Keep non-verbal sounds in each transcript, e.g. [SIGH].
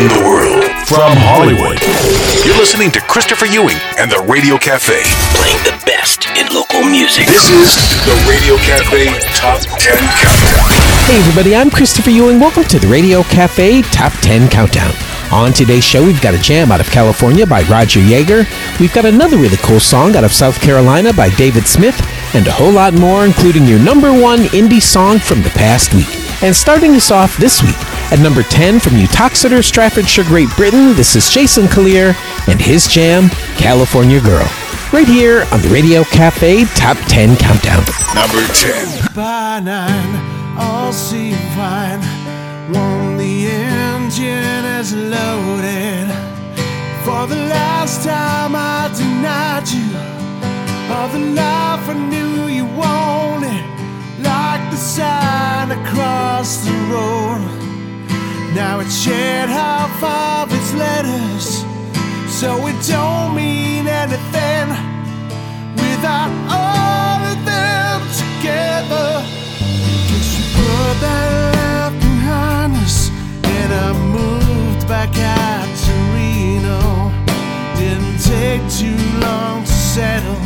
around the world. From Hollywood. You're listening to Christopher Ewing and the Radio Cafe. Playing the best in local music. This is the Radio Cafe Top 10 Countdown. Hey everybody, I'm Christopher Ewing. Welcome to the Radio Cafe Top 10 Countdown. On today's show, we've got a jam out of California by Roger Yeager. We've got another really cool song out of South Carolina by David Smith, and a whole lot more, including your number one indie song from the past week. And starting us off this week, at number 10 from Uttoxeter, Staffordshire, Great Britain, this is Jason Collier and his jam, California Girl. Right here on the Radio Cafe Top 10 Countdown. Number 10. By nine, all seem fine. When the engine is loaded. For the last time, I denied you of the life I knew you wanted. Like the sign across the road. Now it's shared half of its letters, so it don't mean anything without all of them together. Guess we put that left behind us, and I moved back out to Reno. Didn't take too long to settle.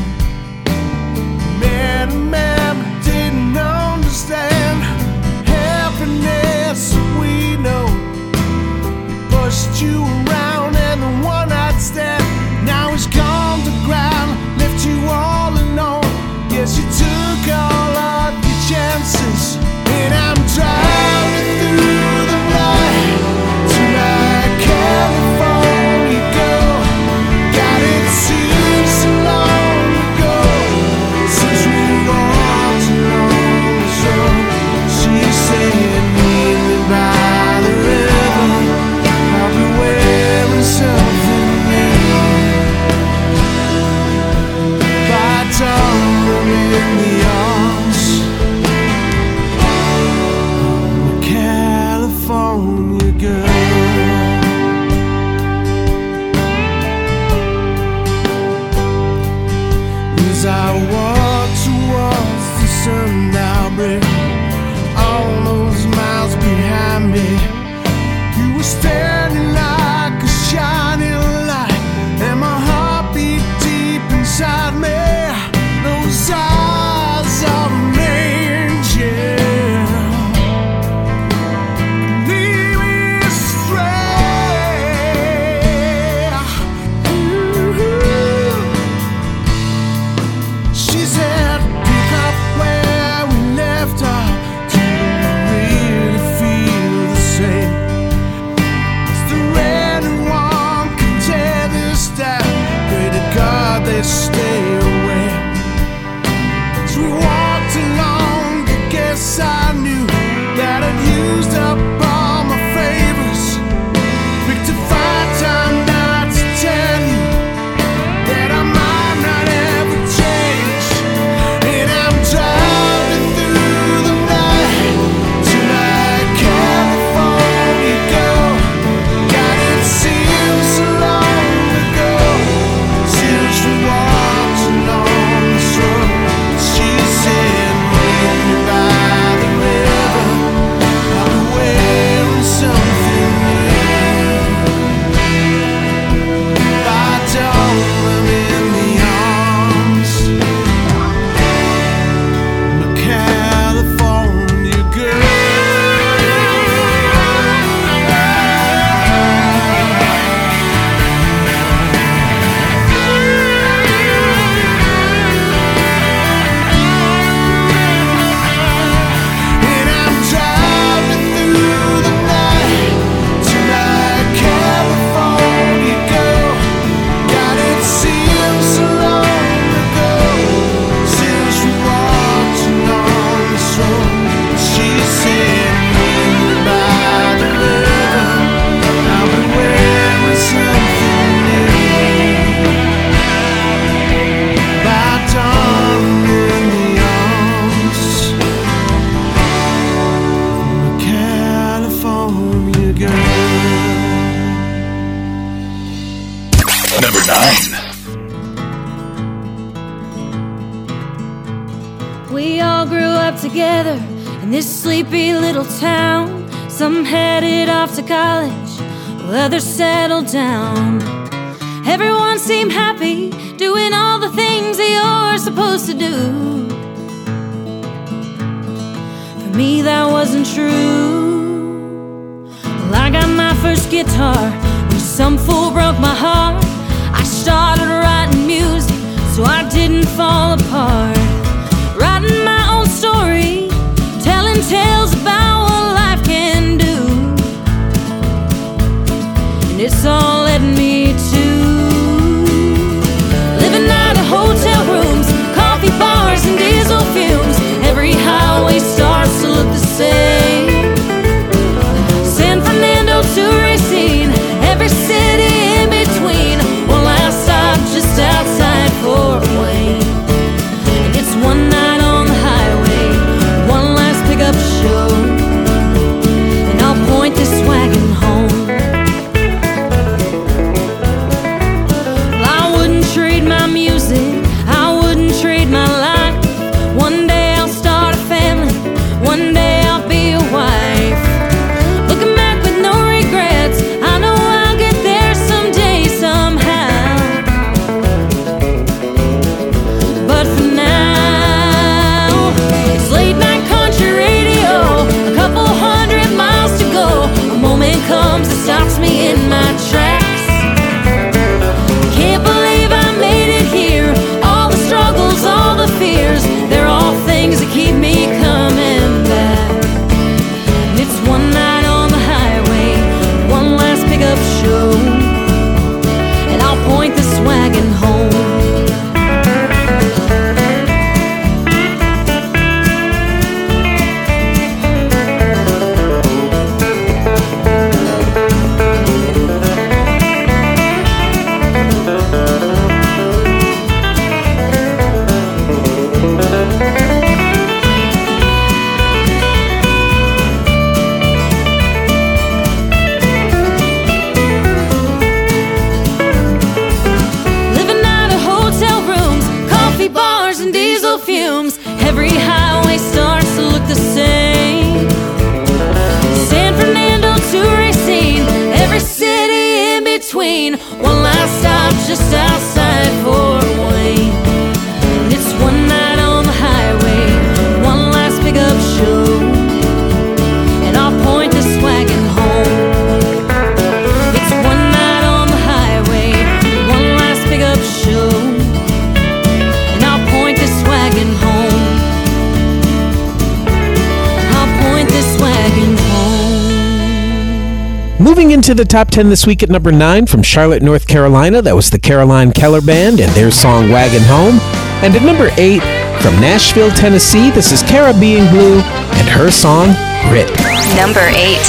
into the top 10 this week at number 9 from Charlotte, North Carolina. That was the Caroline Keller Band and their song Wagon Home. And at number 8 from Nashville, Tennessee, this is Cara Being Blue and her song Grit. Number 8.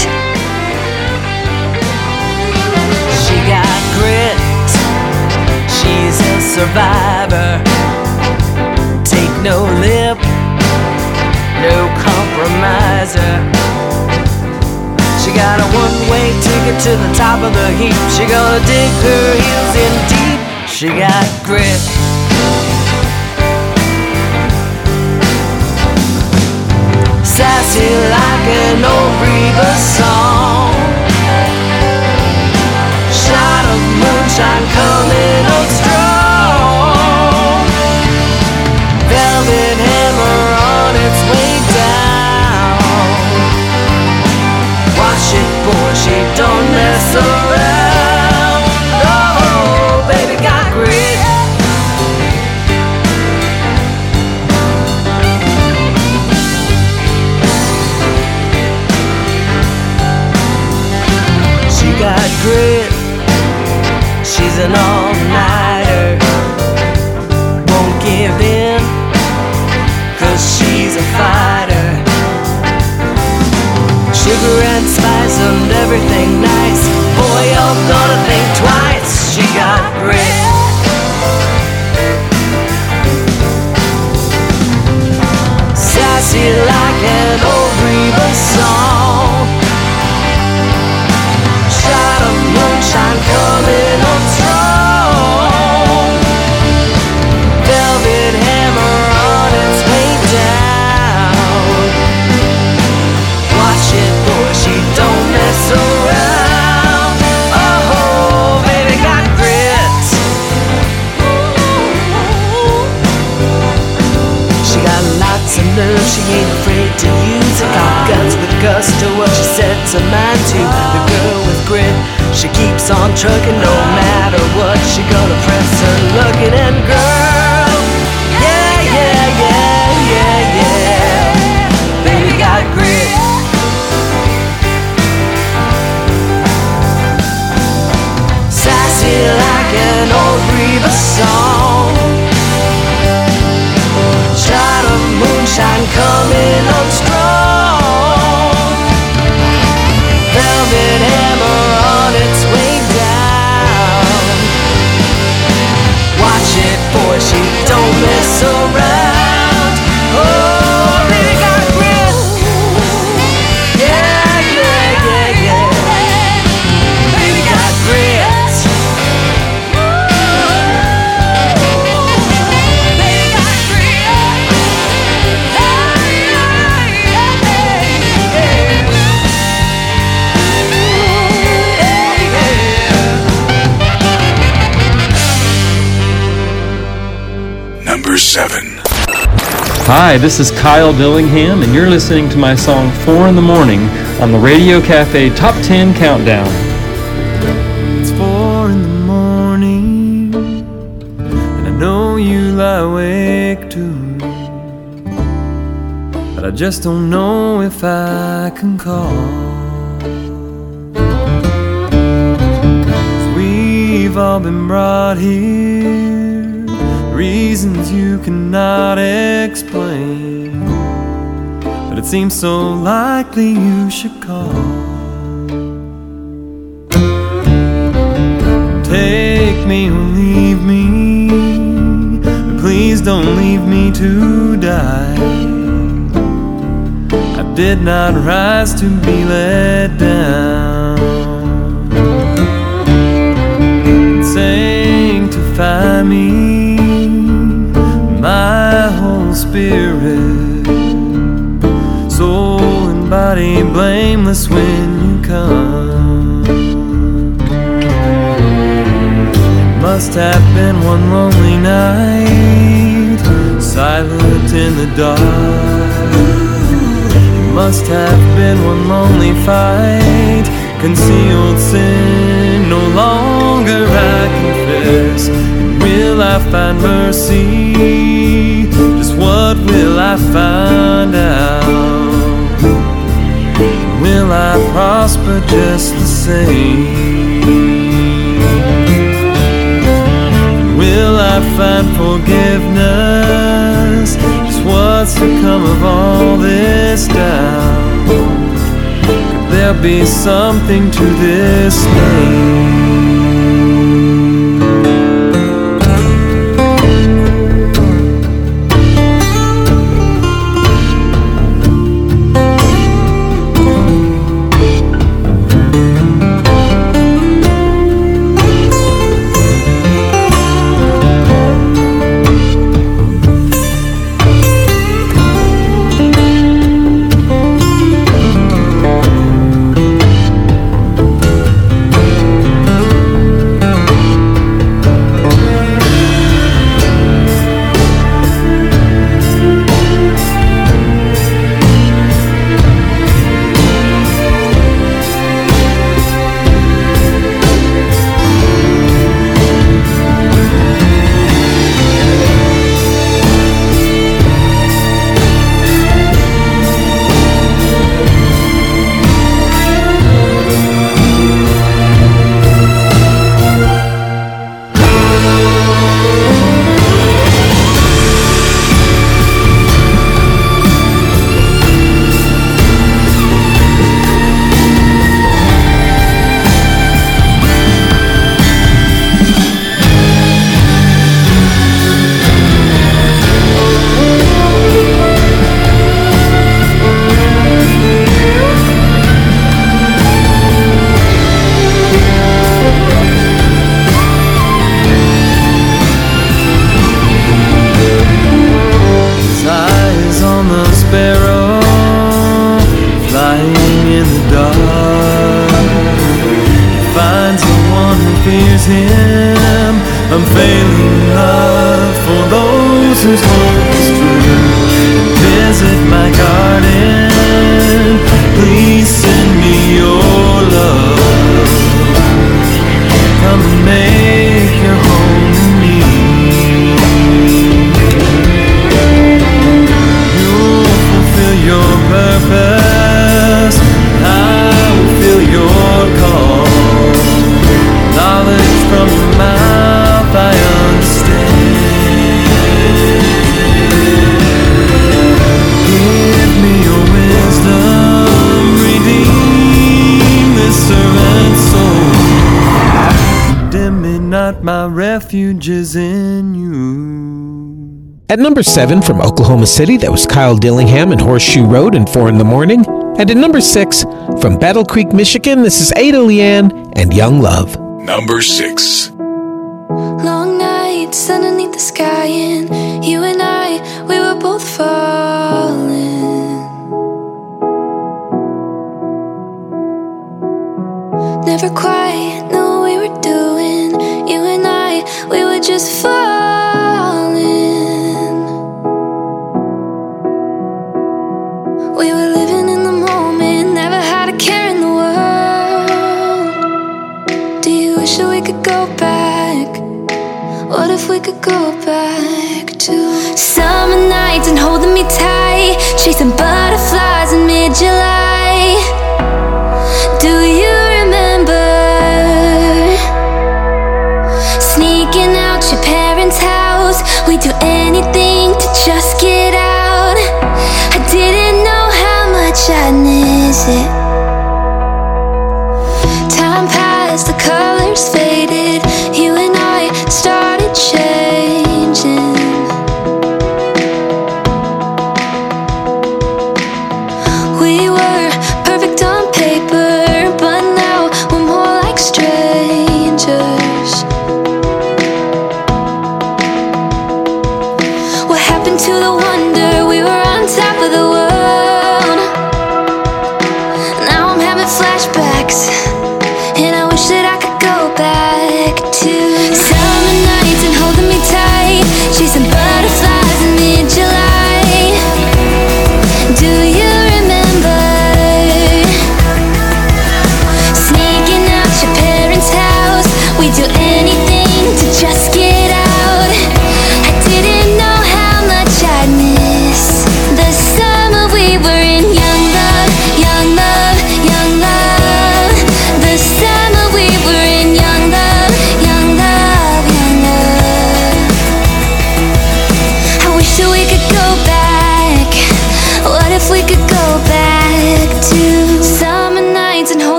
She got grit. She's a survivor. Take no got a one-way ticket to the top of the heap. She gonna dig her heels in deep. She got grit. Sassy like an old Reba song. Shot of moonshine coming on strong. Velvet hammer on its way boy, she don't mess around. Oh, baby got grit. She got grit. She's an all-nighter. Won't give in. and spies and everything nice. Boy, you're gonna think twice. She got grit. Sassy like an old Reba song. Shot of moonshine coming. Number 7. Hi, this is Kyle Dillingham, and you're listening to my song 4 in the Morning on the Radio Cafe Top 10 Countdown. It's four in the morning, and I know you lie awake too. But I just don't know if I can call. 'Cause we've all been brought here, reasons you cannot explain. But it seems so likely you should call. Take me or leave me. But please don't leave me to die. I did not rise to be let down. Sanctify me, my whole spirit, soul and body blameless when you come. Must have been one lonely night, silent in the dark. Must have been one lonely fight, concealed sin. No longer I confess. Will I find mercy? Just what will I find out? Will I prosper just the same? Will I find forgiveness? Just what's to come of all this doubt? Could there be something to this name? At number seven from Oklahoma City, that was Kyle Dillingham and Horseshoe Road and Four in the Morning. And at number six from Battle Creek, Michigan, this is Ada Leanne and Young Love. Number 6. Long nights underneath the sky, and you and I, we were both falling. Never quite knew what we were doing. You and I, we were just falling. We were living in the moment, never had a care in the world. Do you wish that we could go back? What if we could go back to summer nights and holding me tight, chasing butterflies in mid July? Miss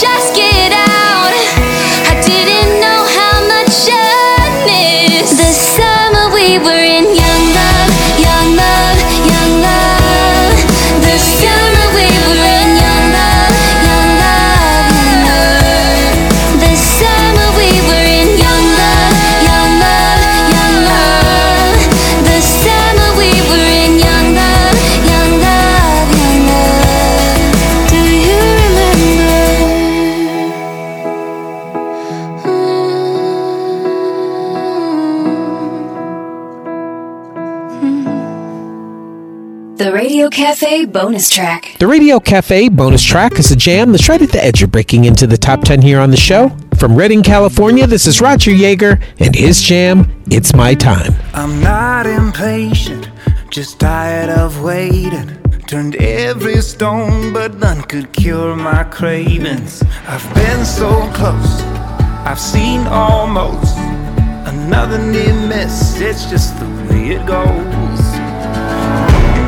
just bonus track. The Radio Cafe bonus track is a jam that's right at the edge of breaking into the top 10 here on the show. From Redding, California, this is Roger Yeager and his jam, It's My Time. I'm not impatient, just tired of waiting. Turned every stone, but none could cure my cravings. I've been so close, I've seen almost another near miss. It's just the way it goes.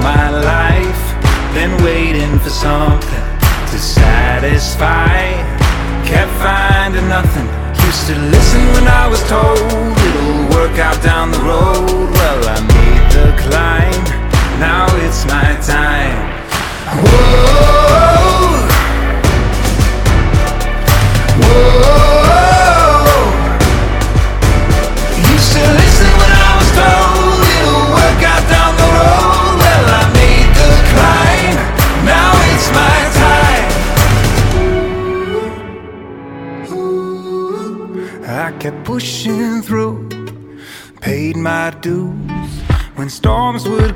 My life, been waiting for something to satisfy. Kept finding nothing. Used to listen when I was told it'll work out down the road. Well, I made the climb. Now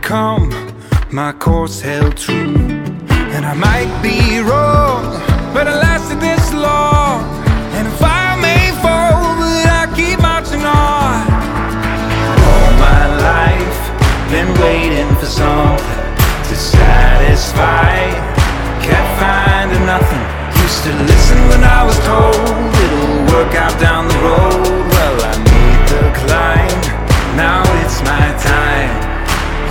come, my course held true. And I might be wrong, but I lasted this long. And if I may fall, but I keep marching on. All my life, been waiting for something to satisfy. Kept finding nothing. Used to listen when I was told it'll work out down the road. Well, I made the climb. Now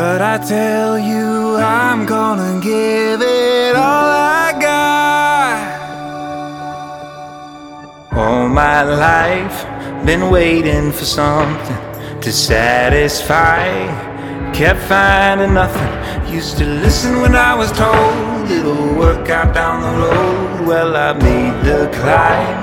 But I tell you, I'm gonna give it all I got. All my life, been waiting for something to satisfy. Kept finding nothing. Used to listen when I was told it'll work out down the road. Well, I made the climb.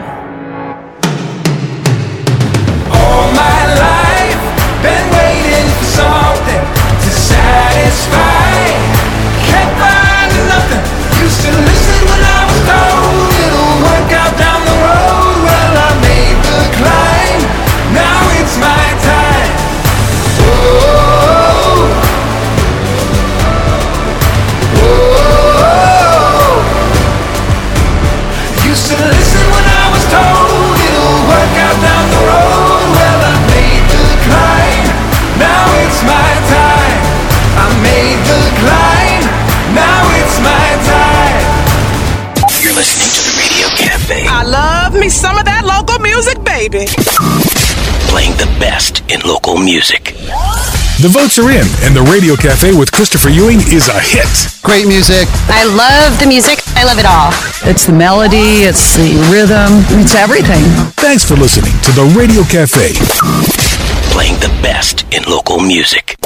All my life, been waiting for something satisfy. Kept finding nothing. Used to baby. playing the best in local music. The votes are in, and the Radio Cafe with Christopher Ewing is a hit. Great music. I love the music. I love it all. It's the melody, it's the rhythm, it's everything. Thanks for listening to the Radio Cafe. Playing the best in local music.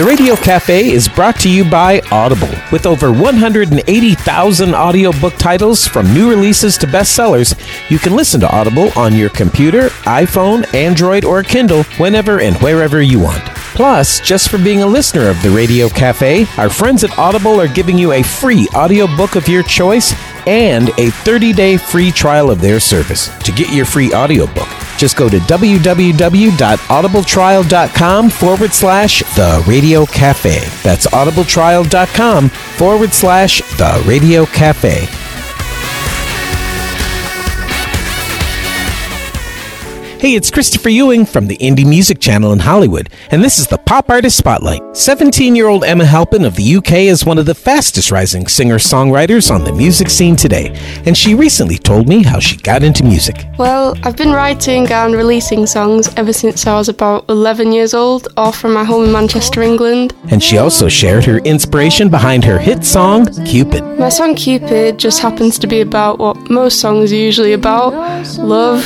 The Radio Cafe is brought to you by Audible. With over 180,000 audiobook titles from new releases to bestsellers, you can listen to Audible on your computer, iPhone, Android, or Kindle whenever and wherever you want. Plus, just for being a listener of the Radio Cafe, our friends at Audible are giving you a free audiobook of your choice and a 30-day free trial of their service. To get your free audiobook, just go to www.audibletrial.com forward slash the radio cafe. That's audibletrial.com forward slash the radio cafe. Hey, it's Christopher Ewing from the Indie Music Channel in Hollywood, and this is the Pop Artist Spotlight. 17 year old Emma Halpin of the UK is one of the fastest rising singer songwriters on the music scene today, and she recently told me how she got into music. Well, I've been writing and releasing songs ever since I was about 11 years old, all from my home in Manchester, England. And she also shared her inspiration behind her hit song, Cupid. My song Cupid just happens to be about what most songs are usually about love.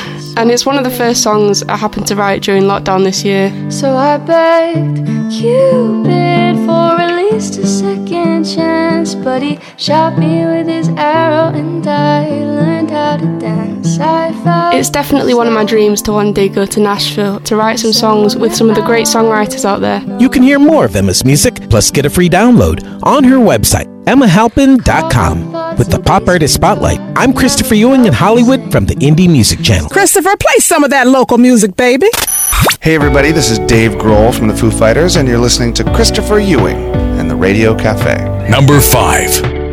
[LAUGHS] and it's one of the first songs I happened to write during lockdown this year. So I begged Cupid for at least a second chance, but he shot me with his arrow and I learned how to dance. I felt It's definitely one of my dreams to one day go to Nashville to write some songs with some of the great songwriters out there. You can hear more of Emma's music, plus get a free download on her website, emmahalpin.com. With the Pop Artist Spotlight, I'm Christopher Ewing in Hollywood from the Indie Music Channel. Christopher, play some of that local music, baby. Hey everybody, this is Dave Grohl from the Foo Fighters, and you're listening to Christopher Ewing and the Radio Cafe. Number five.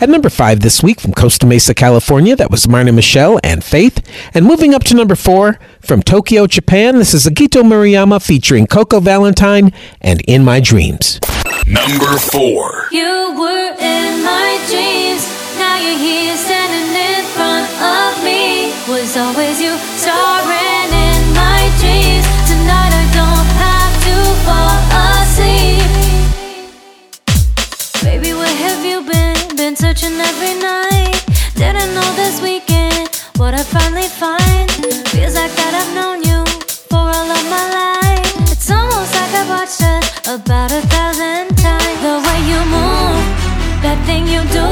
At number five this week from Costa Mesa, California, that was Marna Michelle and Faith. And moving up to number four from Tokyo, Japan, this is Agito Murayama featuring Coco Valentine and In My Dreams. Number four. You were in my dreams. Now you're here standing in front of me. Was always you searching every night. Didn't know this weekend what I finally find. Feels like that I've known you for all of my life. It's almost like I've watched us about a thousand times. The way you move, that thing you do,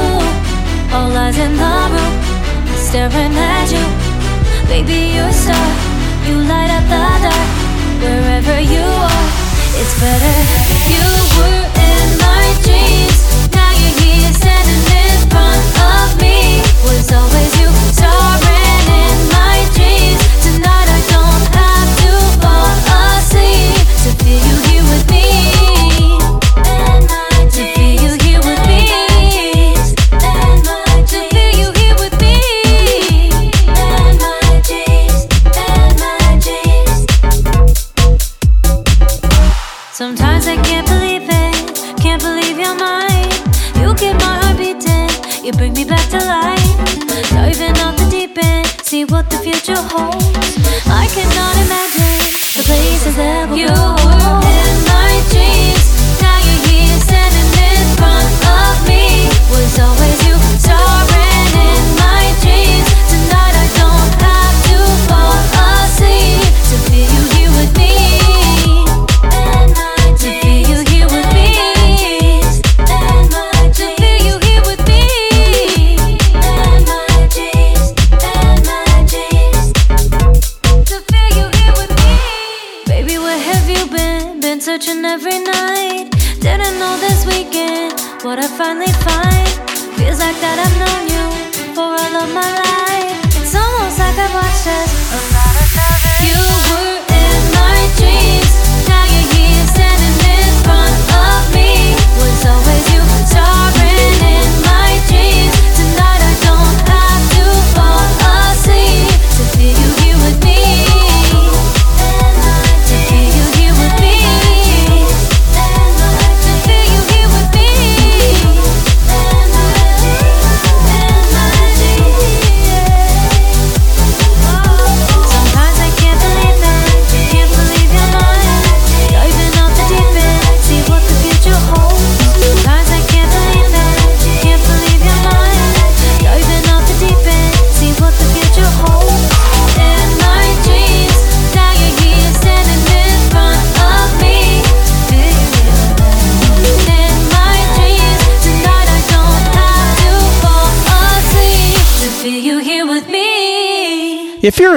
all eyes in the room, staring at you. Baby, you're a star. You light up the dark wherever you are. It's better. You were in my dreams. Was always you. Starring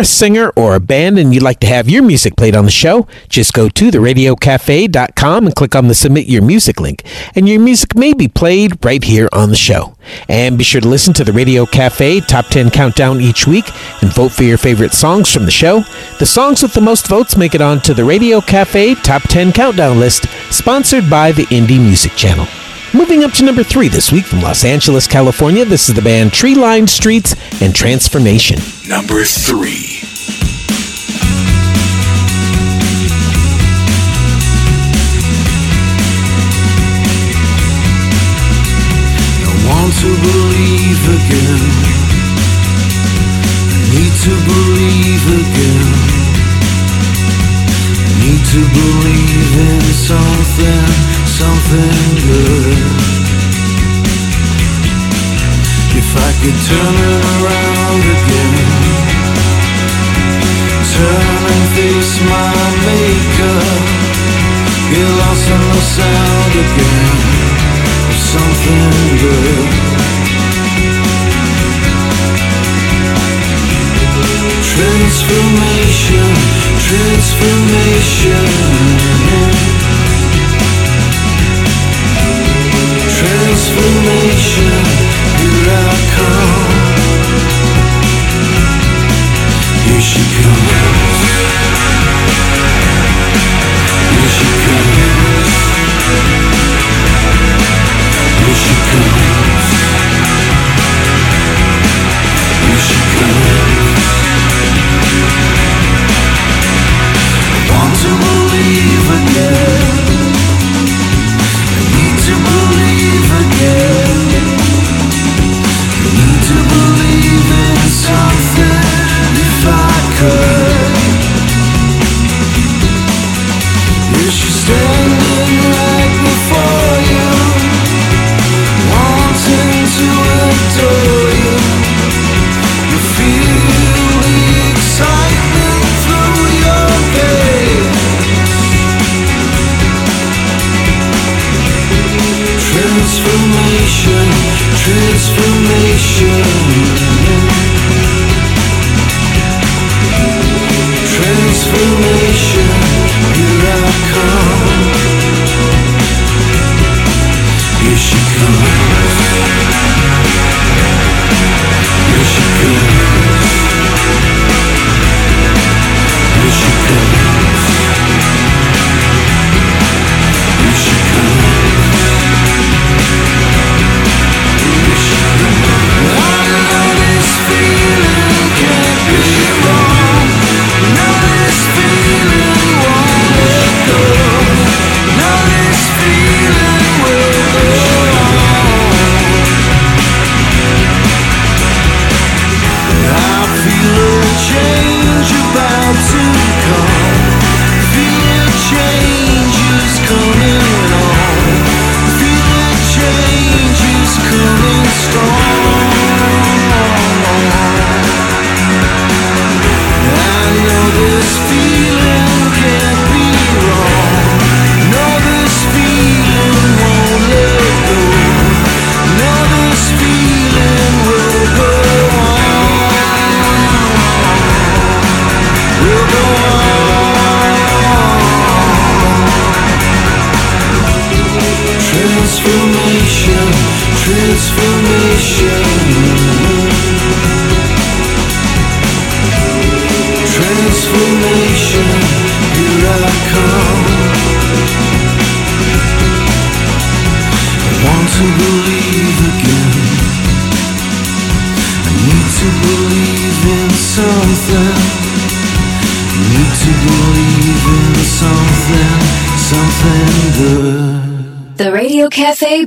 a singer or a band and you'd like to have your music played on the show, just go to theradiocafe.com and click on the Submit Your Music link, and your music may be played right here on the show. And be sure to listen to the Radio Cafe Top 10 Countdown each week and vote for your favorite songs from the show. The songs with the most votes make it onto the Radio Cafe Top 10 Countdown list, sponsored by the Indie Music Channel. Moving up to number three this week from Los Angeles, California, this is the band Tree Lined Streets and Transformation. Number three. I want to believe again. I need to believe again. I need to believe in something, something of something good. Transformation,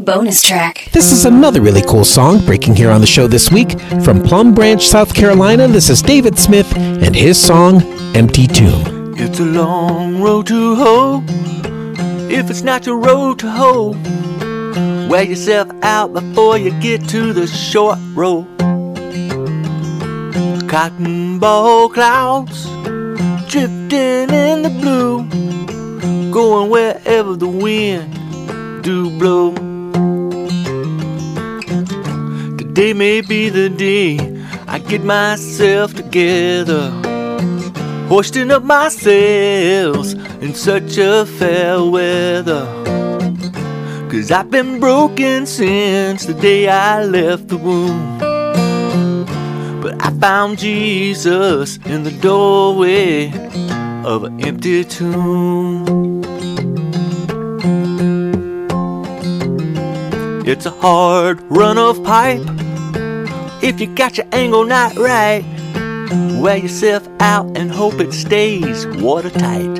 bonus track. This is another really cool song breaking here on the show this week from Plum Branch, South Carolina. This is David Smith and his song Empty Tomb. It's a long road to hoe. If it's not your road to hoe, wear yourself out before you get to the short road. Cotton ball clouds drifting in the blue, going wherever the wind do blow. Today may be the day I get myself together hoisting up my sails in such a fair weather. Cause I've been broken since the day I left the womb. But I found Jesus in the doorway of an empty tomb. It's a hard run of pipe if you got your angle not right. Wear yourself out and hope it stays watertight.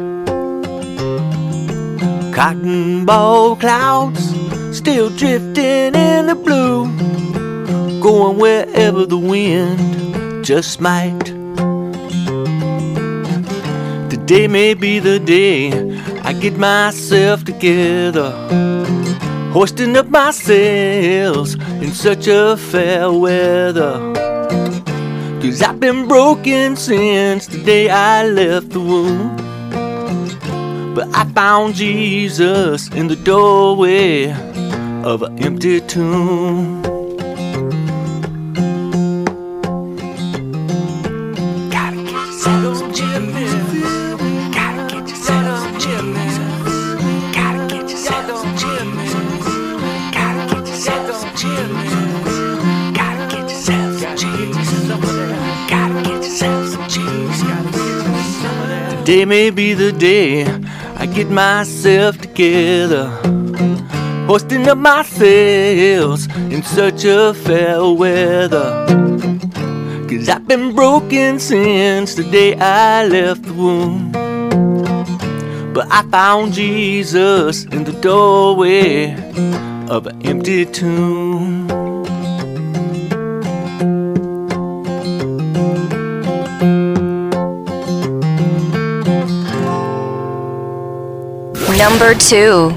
Cotton ball clouds still drifting in the blue, going wherever the wind just might. Today may be the day I get myself together, hoisting up my sails in such a fair weather. Cause I've been broken since the day I left the womb. But I found Jesus in the doorway of an empty tomb. Today may be the day I get myself together, hoisting up my sails in search of fair weather. Cause I've been broken since the day I left the womb. But I found Jesus in the doorway of an empty tomb. number two.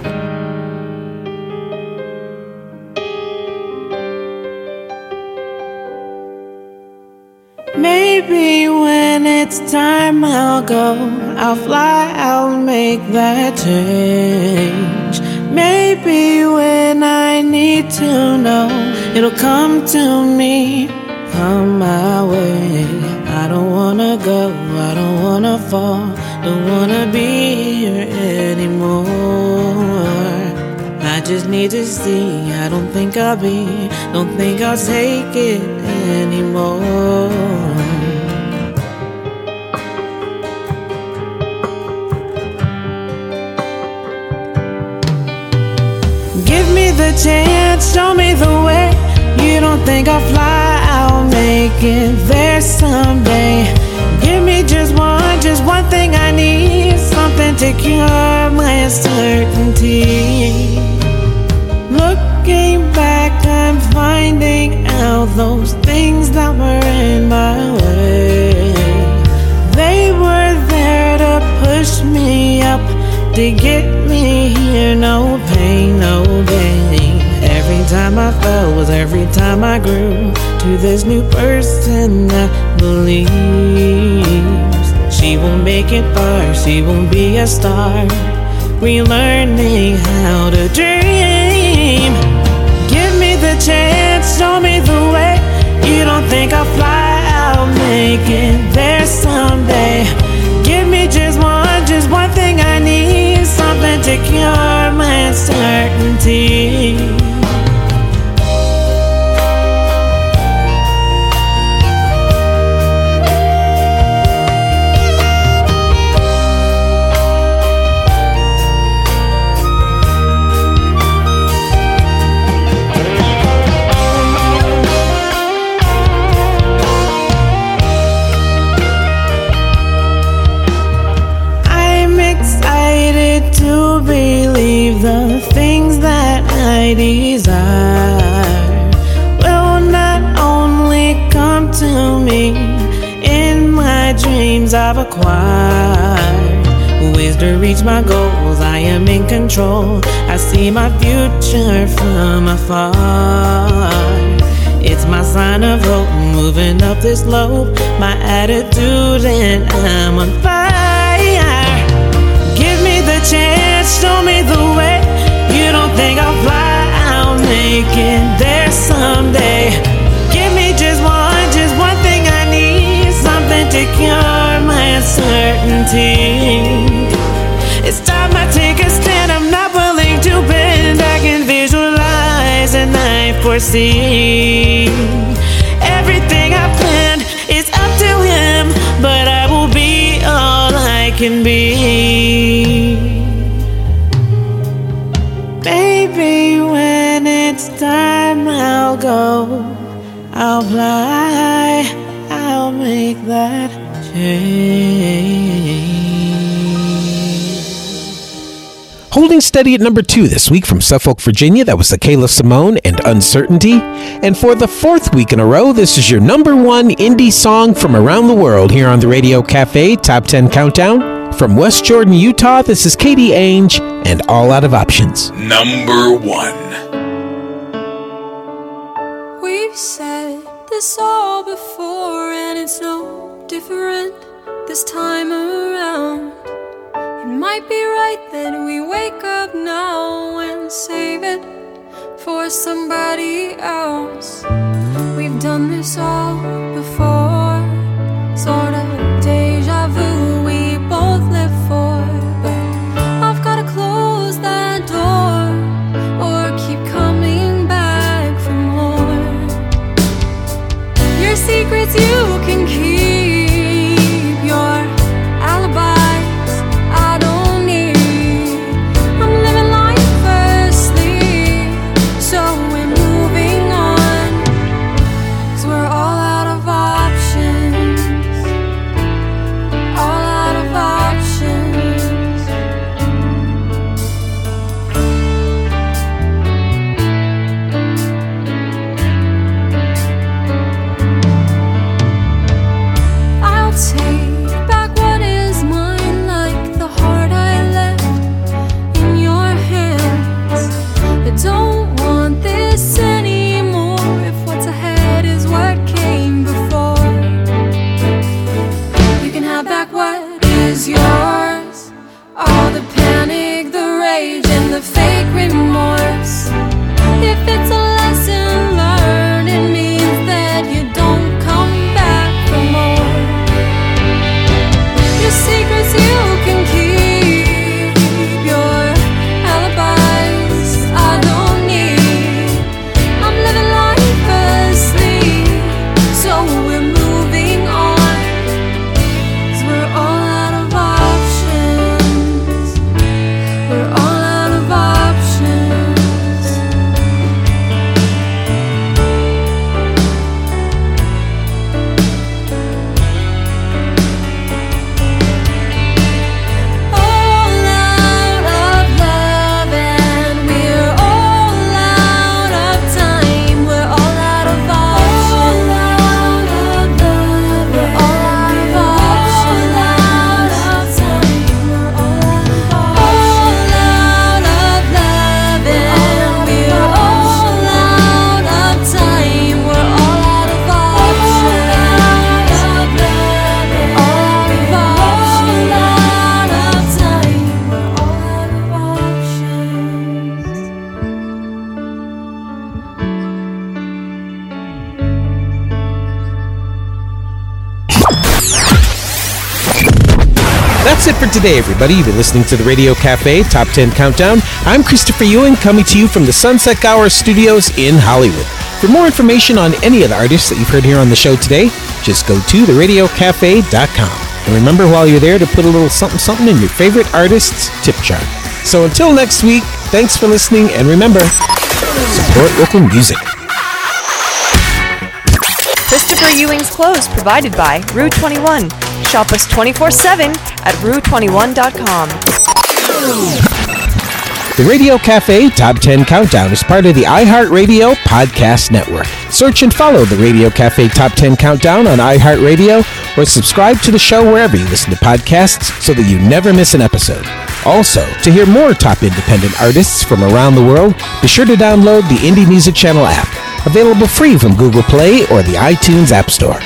Maybe when it's time I'll go, I'll fly, I'll make that change. Maybe when I need to know, it'll come to me, come my way. I don't wanna go, I don't wanna fall, don't wanna be here anymore. I just need to see, I don't think I'll be, don't think I'll take it anymore. Give me the chance, show me the way. You don't think I'll fly, I'll make it there someday. Give me just one, just one thing I need, to cure my uncertainty. Looking back, I'm finding out those things that were in my way. They were there to push me up, to get me here. No pain, no gain. Every time I fell was every time I grew to this new person that believes she won't make it far, she won't be a star. We Relearning how to dream. Give me the chance, show me the way. You don't think I'll fly, I'll make it there someday. Give me just one, just one thing I need, something to cure my uncertainty. I desire will not only come to me in my dreams I've acquired. Ways to reach my goals, I am in control. I see my future from afar. It's my sign of hope, moving up this slope. My attitude, and I'm on fire. Give me the chance, show me the way. You don't think I'll fly, I'll there someday. Give me just one, just one thing I need, something to cure my uncertainty. It's time I take a stand, I'm not willing to bend. I can visualize and I foresee everything I planned is up to him, but I will be all I can be. Holding steady at number two this week from Suffolk, Virginia, that was the Kayla Simone and Uncertainty. And for the fourth week in a row, this is your number one indie song from around the world here on the Radio Cafe Top 10 Countdown. From West Jordan, Utah, this is Katie Ainge and All Out of Options. Number one. We've said this all before, and it's no different this time around. Might be right that we wake up now and save it for somebody else. We've done this all before, sort of for today, everybody. You've been listening to the Radio Cafe Top 10 Countdown. I'm Christopher Ewing, coming to you from the Sunset Gower Studios in Hollywood. For more information on any of the artists that you've heard here on the show today, just go to theradiocafe.com. And remember, while you're there, to put a little something something in your favorite artist's tip jar. So until next week, thanks for listening, and remember, support local music. Christopher Ewing's clothes provided by Rue 21. Shop us 24 7 at rue21.com. The Radio Cafe Top 10 Countdown is part of the iHeartRadio Podcast Network. Search and follow the Radio Cafe Top 10 Countdown on iHeartRadio or subscribe to the show wherever you listen to podcasts so that you never miss an episode. Also, to hear more top independent artists from around the world, be sure to download the Indie Music Channel app, available free from Google Play or the iTunes App Store.